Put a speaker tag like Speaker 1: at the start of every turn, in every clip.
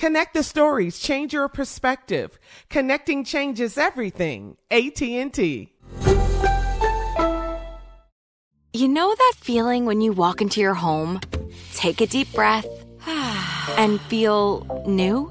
Speaker 1: Connect the stories, change your perspective. Connecting changes everything. AT&T.
Speaker 2: You know that feeling when you walk into your home, take a deep breath, and feel new?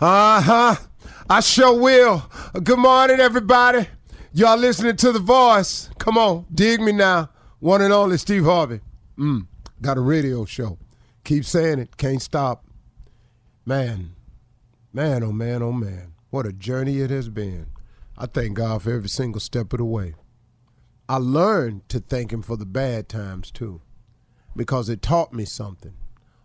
Speaker 3: Uh huh. I sure will. Good morning, everybody. Y'all listening to the voice. Come on, dig me now. One and only Steve Harvey. Mm, got a radio show. Keep saying it, can't stop. Man, man, oh man, oh man. What a journey it has been. I thank God for every single step of the way. I learned to thank Him for the bad times too, because it taught me something.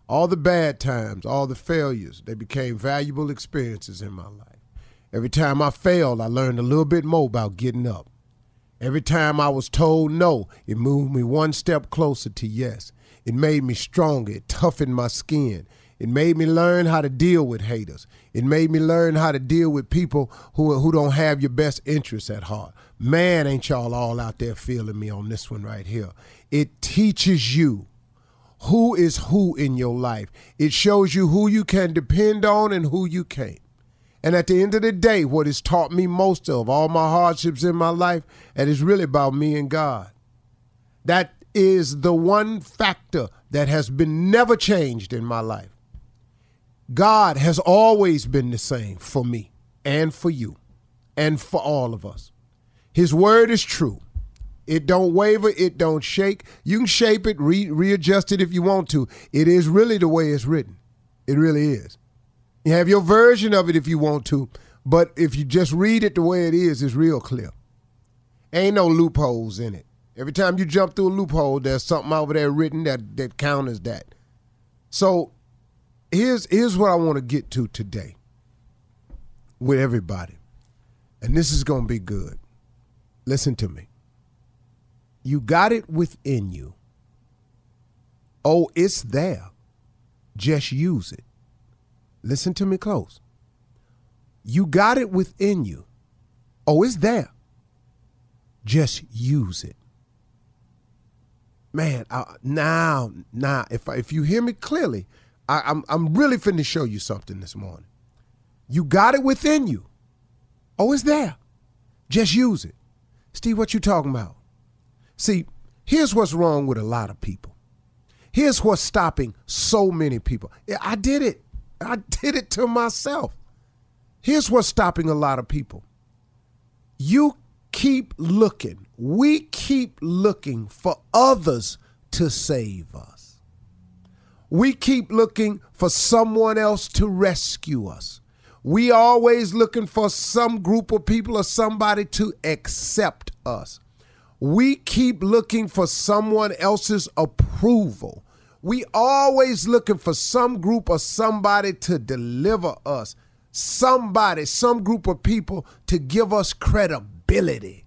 Speaker 3: All the bad times, all the failures, they became valuable experiences in my life. Every time I failed, I learned a little bit more about getting up. Every time I was told no, it moved me one step closer to yes. It made me stronger. It toughened my skin. It made me learn how to deal with haters. It made me learn how to deal with people who, who don't have your best interests at heart. Man, ain't y'all all out there feeling me on this one right here. It teaches you who is who in your life. It shows you who you can depend on and who you can't. And at the end of the day, what has taught me most of all my hardships in my life, and it's really about me and God. That is the one factor that has been never changed in my life. God has always been the same for me and for you and for all of us. His word is true. It don't waver, it don't shake. You can shape it, re- readjust it if you want to. It is really the way it's written. It really is. You have your version of it if you want to, but if you just read it the way it is, it's real clear. Ain't no loopholes in it. Every time you jump through a loophole, there's something over there written that that counters that. So here's here's what I want to get to today with everybody. And this is going to be good. Listen to me. You got it within you. Oh, it's there. Just use it. Listen to me close. You got it within you. Oh, it's there. Just use it. Man, I, now, now, if if you hear me clearly, I, I'm I'm really finna show you something this morning. You got it within you. Oh, it's there. Just use it. Steve, what you talking about? See, here's what's wrong with a lot of people. Here's what's stopping so many people. I did it. I did it to myself. Here's what's stopping a lot of people. You keep looking. We keep looking for others to save us. We keep looking for someone else to rescue us. We always looking for some group of people or somebody to accept us. We keep looking for someone else's approval. We always looking for some group or somebody to deliver us. Somebody, some group of people to give us credibility.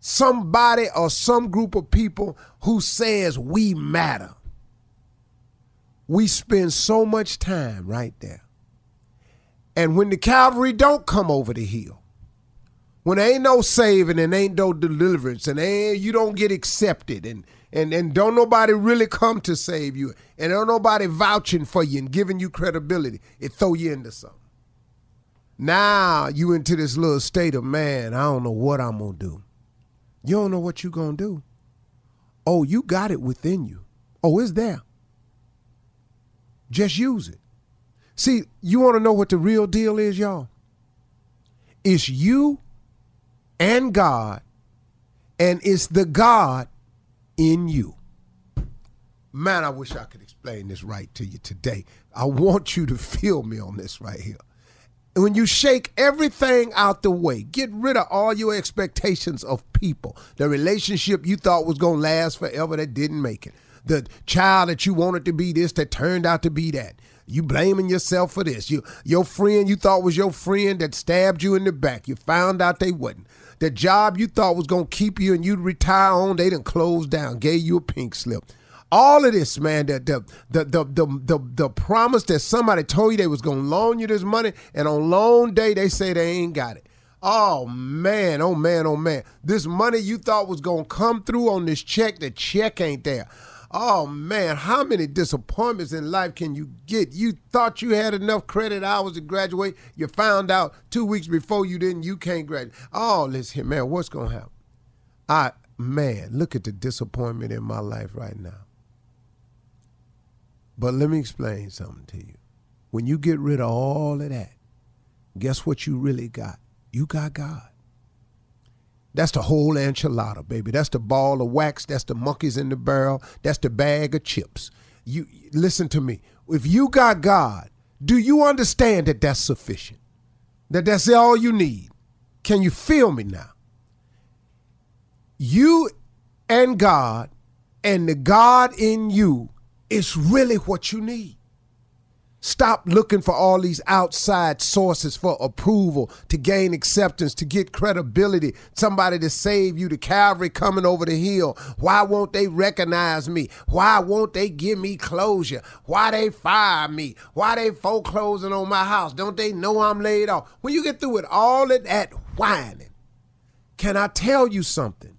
Speaker 3: Somebody or some group of people who says we matter. We spend so much time right there and when the cavalry don't come over the hill, when there ain't no saving and ain't no deliverance and ain't, you don't get accepted and, and, and don't nobody really come to save you and don't nobody vouching for you and giving you credibility, it throw you into something. Now you into this little state of man, I don't know what I'm gonna do. You don't know what you gonna do. Oh, you got it within you. Oh, it's there. Just use it. See, you want to know what the real deal is, y'all? It's you and God, and it's the God in you. Man, I wish I could explain this right to you today. I want you to feel me on this right here. When you shake everything out the way, get rid of all your expectations of people, the relationship you thought was going to last forever that didn't make it, the child that you wanted to be this that turned out to be that, you blaming yourself for this. You your friend you thought was your friend that stabbed you in the back. You found out they wasn't. The job you thought was gonna keep you and you'd retire on, they done closed down, gave you a pink slip. All of this, man, the the the the the, the, the promise that somebody told you they was gonna loan you this money, and on loan day they say they ain't got it. Oh man, oh man, oh man. This money you thought was gonna come through on this check, the check ain't there. Oh man, how many disappointments in life can you get? You thought you had enough credit hours to graduate. You found out two weeks before you didn't, you can't graduate. Oh, listen, man, what's gonna happen? I man, look at the disappointment in my life right now. But let me explain something to you. When you get rid of all of that, guess what you really got? You got God. That's the whole enchilada, baby. That's the ball of wax. That's the monkeys in the barrel. That's the bag of chips. You listen to me. If you got God, do you understand that that's sufficient? That that's all you need? Can you feel me now? You and God and the God in you is really what you need. Stop looking for all these outside sources for approval, to gain acceptance, to get credibility, somebody to save you, the cavalry coming over the hill. Why won't they recognize me? Why won't they give me closure? Why they fire me? Why they foreclosing on my house? Don't they know I'm laid off? When you get through with all of that whining, can I tell you something?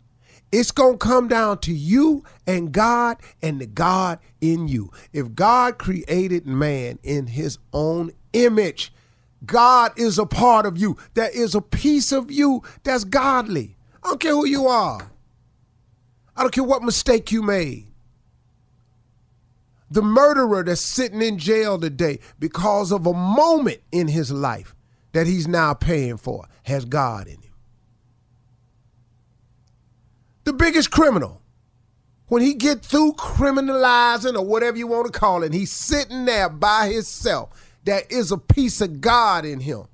Speaker 3: It's going to come down to you and God and the God in you. If God created man in his own image, God is a part of you. There is a piece of you that's godly. I don't care who you are. I don't care what mistake you made. The murderer that's sitting in jail today because of a moment in his life that he's now paying for has God in him. The biggest criminal, when he get through criminalizing or whatever you want to call it, he's sitting there by himself. There is a piece of God in him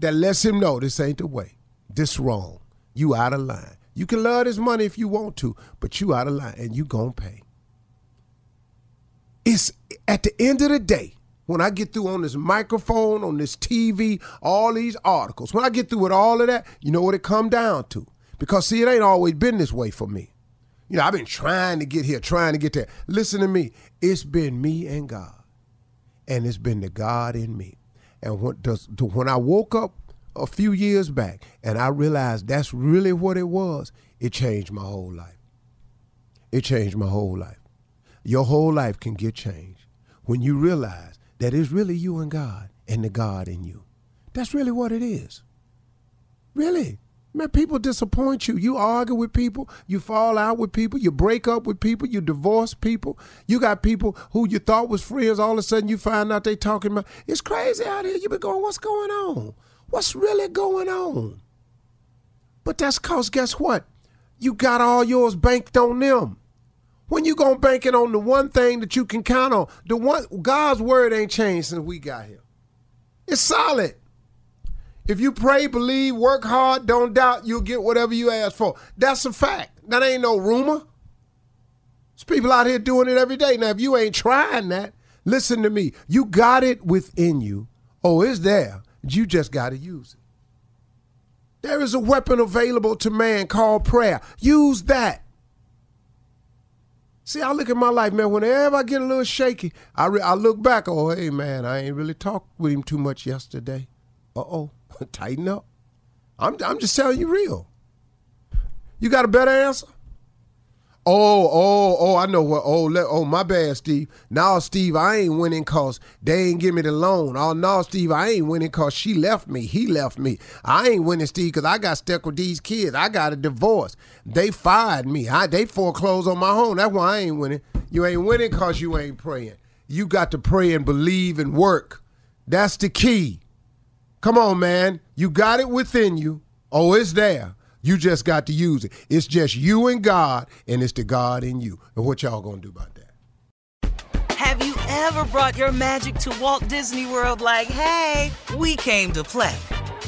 Speaker 3: that lets him know this ain't the way. This wrong. You out of line. You can love this money if you want to, but you out of line and you gonna pay. It's at the end of the day, when I get through on this microphone, on this TV, all these articles, when I get through with all of that, you know what it come down to? Because see, it ain't always been this way for me. You know, I've been trying to get here, trying to get there. Listen to me. It's been me and God. And it's been the God in me. And when, does, when I woke up a few years back and I realized that's really what it was, it changed my whole life. It changed my whole life. your whole life can get changed when you realize that it's really you and God and the God in you. That's really what it is. Really. Man, people disappoint you. You argue with people, you fall out with people, you break up with people, you divorce people. You got people who you thought was friends, all of a sudden you find out they talking about. It's crazy out here. You be going, what's going on? What's really going on? But that's cause guess what? You got all yours banked on them. When you gonna bank it on the one thing that you can count on? The one God's word ain't changed since we got here. It's solid. If you pray, believe, work hard, don't doubt, you'll get whatever you ask for. That's a fact. That ain't no rumor. There's people out here doing it every day. Now, if you ain't trying that, listen to me. You got it within you. Oh, it's there. You just got to use it. There is a weapon available to man called prayer. Use that. See, I look at my life, man. Whenever I get a little shaky, I, re- I look back. Oh, hey, man, I ain't really talked with him too much yesterday. Uh oh. Tighten up. I'm, I'm just telling you real. You got a better answer? Oh, oh, oh, I know what. Oh, let, oh, my bad, Steve. Now, Steve, I ain't winning cause they ain't give me the loan. Oh, no, Steve, I ain't winning cause she left me. He left me. I ain't winning, Steve, cause I got stuck with these kids. I got a divorce. They fired me. I they foreclosed on my home. That's why I ain't winning. You ain't winning cause you ain't praying. You got to pray and believe and work. That's the key. Come on, man. You got it within you. Oh, it's there. You just got to use it. It's just you and God, and it's the God in you. And what y'all gonna do about that?
Speaker 4: Have you ever brought your magic to Walt Disney World like, hey, we came to play?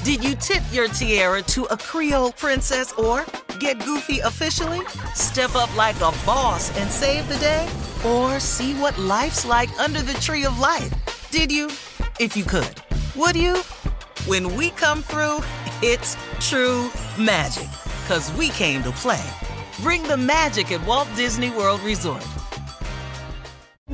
Speaker 4: Did you tip your tiara to a Creole princess or get goofy officially? Step up like a boss and save the day? Or see what life's like under the tree of life? Did you? If you could. Would you? When we come through, it's true magic. Cause we came to play. Bring the magic at Walt Disney World Resort.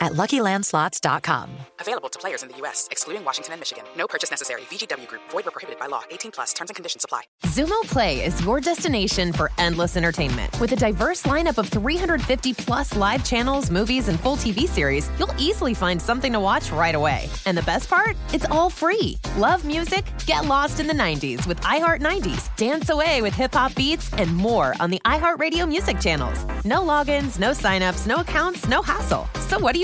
Speaker 5: at luckylandslots.com.
Speaker 6: Available to players in the U.S., excluding Washington and Michigan. No purchase necessary. VGW Group, void were prohibited by law. 18 plus terms and conditions apply.
Speaker 7: Xumo Play is your destination for endless entertainment. With a diverse lineup of 350 plus live channels, movies, and full TV series, you'll easily find something to watch right away. And the best part? It's all free. Love music? Get lost in the 90s with iHeart 90s, dance away with hip hop beats, and more on the iHeartRadio music channels. No logins, no signups, no accounts, no hassle. So what are